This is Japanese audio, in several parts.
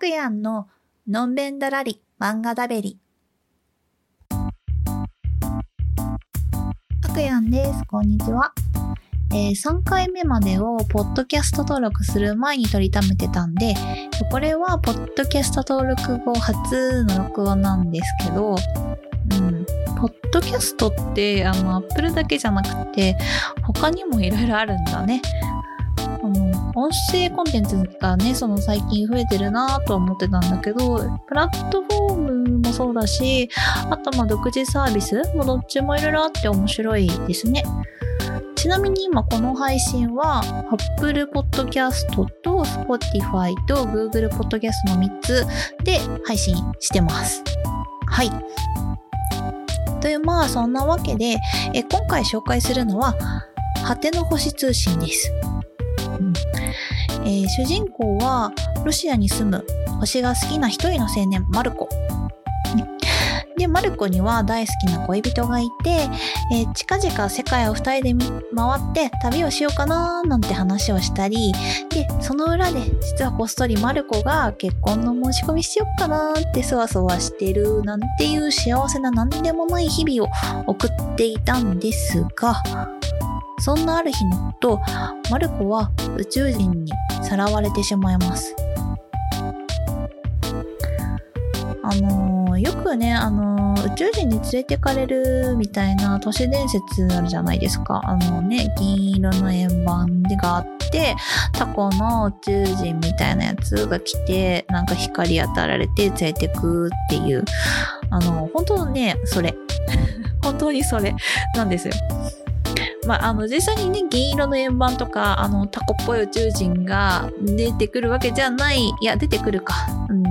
くやんののんべんだらり漫画だべり。たくやんです。こんにちは。えー、3回目までをポッドキャスト登録する前に取りためてたんで、これはポッドキャスト登録後初の録音なんですけど、うん、ポッドキャストってあの Apple だけじゃなくて他にもいろいろあるんだね。音声コンテンツがね、その最近増えてるなと思ってたんだけど、プラットフォームもそうだし、あとまあ独自サービスもどっちもいろいろあって面白いですね。ちなみに今この配信は Apple Podcast と Spotify と Google Podcast の3つで配信してます。はい。というまあそんなわけで、え今回紹介するのは果ての星通信です。えー、主人公はロシアに住む星が好きな一人の青年マルコ。で、マルコには大好きな恋人がいて、えー、近々世界を二人で回って旅をしようかななんて話をしたり、で、その裏で実はこっそりマルコが結婚の申し込みしようかなってそわそわしてるなんていう幸せな何でもない日々を送っていたんですが、そんなある日のこと、マルコは宇宙人にさらわれてしまいます。あのー、よくね、あのー、宇宙人に連れてかれるみたいな都市伝説あるじゃないですか。あのね、銀色の円盤があって、タコの宇宙人みたいなやつが来て、なんか光当たられて連れてくっていう、あの、本当ね、それ。本当にそれなんですよ。まあ、あの、実際にね、銀色の円盤とか、あの、タコっぽい宇宙人が出てくるわけじゃない。いや、出てくるか。うん。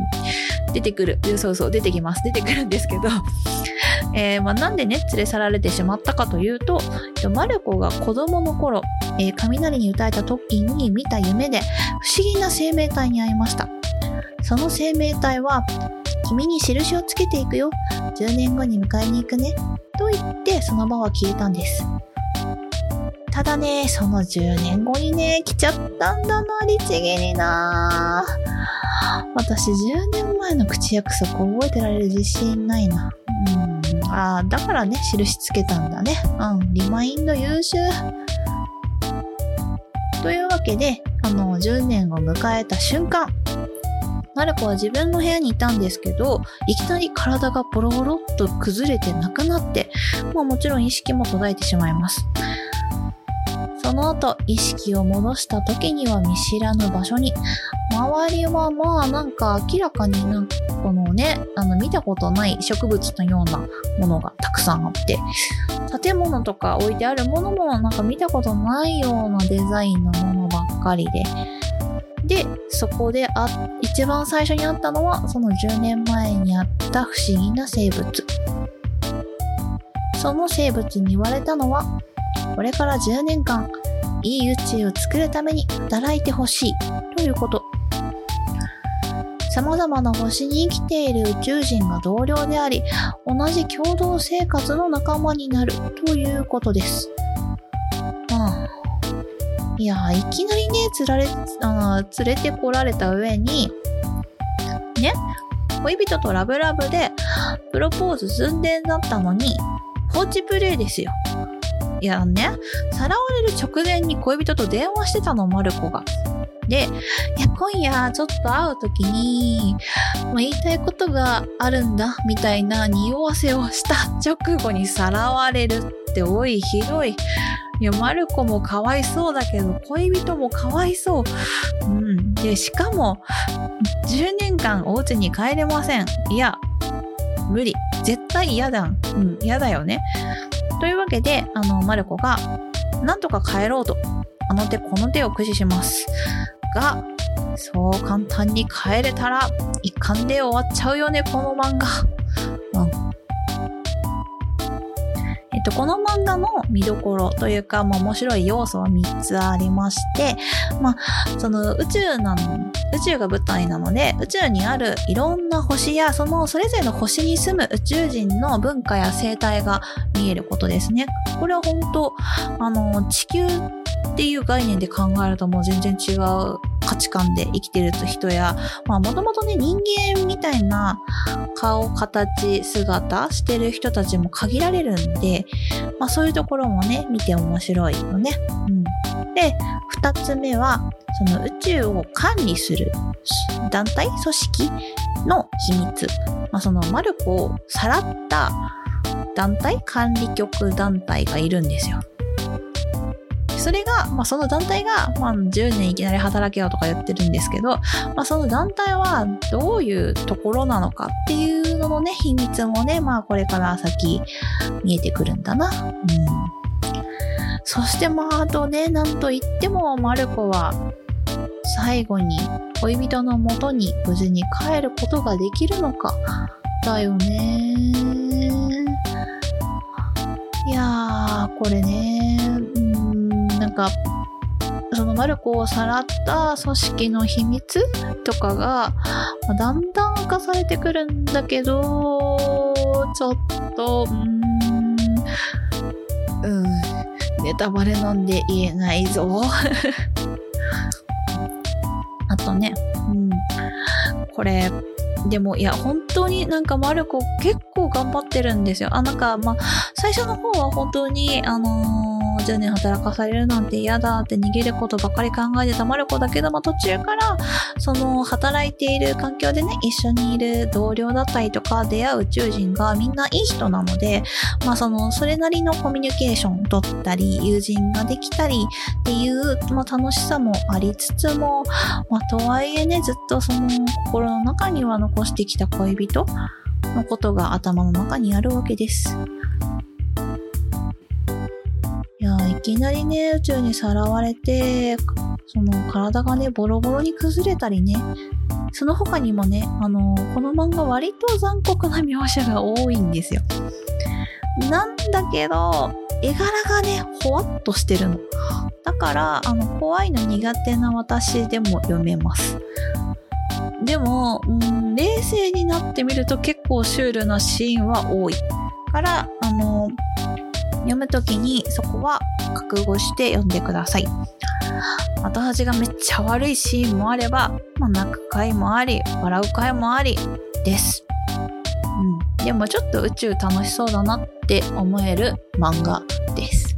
出てくる。そうそう、出てきます。出てくるんですけど、えー、まあ、なんでね、連れ去られてしまったかというと、マルコが子供の頃、えー、雷に打たれた時に見た夢で、不思議な生命体に会いました。その生命体は、君に印をつけていくよ。10年後に迎えに行くね。と言って、その場は消えたんです。ただね、その10年後にね、来ちゃったんだな、律儀にな。私10年前の口約束覚えてられる自信ないな。うん。ああ、だからね、印つけたんだね。うん。リマインド優秀。というわけで、あの、10年を迎えた瞬間、マルコは自分の部屋にいたんですけど、いきなり体がボロボロっと崩れてなくなって、まあもちろん意識も途絶えてしまいます。その後、意識を戻した時には見知らぬ場所に、周りはまあなんか明らかになんかこのね、あの見たことない植物のようなものがたくさんあって、建物とか置いてあるものもなんか見たことないようなデザインのものばっかりで、で、そこであ、一番最初にあったのは、その10年前にあった不思議な生物。その生物に言われたのは、これから10年間、いい宇宙を作るために働いてほしいということ。様々な星に生きている宇宙人が同僚であり、同じ共同生活の仲間になるということです。ああいや、いきなりね、つられ、あ連れてこられた上に、ね、恋人とラブラブで、プロポーズ寸前だったのに、放置プレイですよ。いやね、さらわれる直前に恋人と電話してたの、マルコが。で、いや、今夜ちょっと会う時に、まあ、言いたいことがあるんだ、みたいな匂わせをした 直後にさらわれるって、おい、ひどい。いや、マルコもかわいそうだけど、恋人もかわいそう。うん。で、しかも、10年間お家に帰れません。いや、無理。絶対嫌だ。うん、嫌だよね。というわけで、あの、マルコが、なんとか帰ろうと、あの手この手を駆使します。が、そう簡単に帰れたら、一巻で終わっちゃうよね、この漫画。うん。と、この漫画の見どころというか、まあ、面白い要素は3つありまして、まあ、その宇宙なの、宇宙が舞台なので、宇宙にあるいろんな星や、そのそれぞれの星に住む宇宙人の文化や生態が見えることですね。これは本当、あの、地球っていう概念で考えるともう全然違う価値観で生きてる人や、まあもともとね、人間みたいな顔、形、姿してる人たちも限られるんで、まあそういうところもね、見て面白いよね。うん。で、二つ目は、その宇宙を管理する団体組織の秘密。まあそのマルコをさらった団体管理局団体がいるんですよ。それが、まあ、その団体が、まあ、10年いきなり働けよとか言ってるんですけど、まあ、その団体はどういうところなのかっていうののね、秘密もね、まあ、これから先見えてくるんだな。うん。そしてまあ、あとね、なんと言っても、マルコは、最後に恋人のもとに無事に帰ることができるのか、だよね。いやー、これね、なんかそのマルコをさらった組織の秘密とかが、ま、だんだん明かされてくるんだけどちょっとうんうんネタバレなんで言えないぞ あとねうんこれでも、いや、本当になんかマルコ結構頑張ってるんですよ。あ、なんか、まあ、最初の方は本当に、あのー10年働かされるなんて嫌だって逃げることばかり考えてたマルコだけども途中からその働いている環境でね一緒にいる同僚だったりとか出会う宇宙人がみんないい人なのでまあそのそれなりのコミュニケーションを取ったり友人ができたりっていう、まあ、楽しさもありつつも、まあ、とはいえねずっとその心の中には残してきた恋人のことが頭の中にあるわけです。いきなりね、宇宙にさらわれて、その体がね、ボロボロに崩れたりね、その他にもね、あの、この漫画割と残酷な描写が多いんですよ。なんだけど、絵柄がね、ほわっとしてるの。だから、あの、怖いの苦手な私でも読めます。でも、うん、冷静になってみると結構シュールなシーンは多い。から、あの、読むときにそこは覚悟して読んでください。後味がめっちゃ悪いシーンもあれば、まあ、泣く回もあり、笑う回もありです。うん。でもちょっと宇宙楽しそうだなって思える漫画です。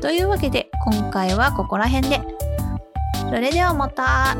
というわけで今回はここら辺で。それではまた。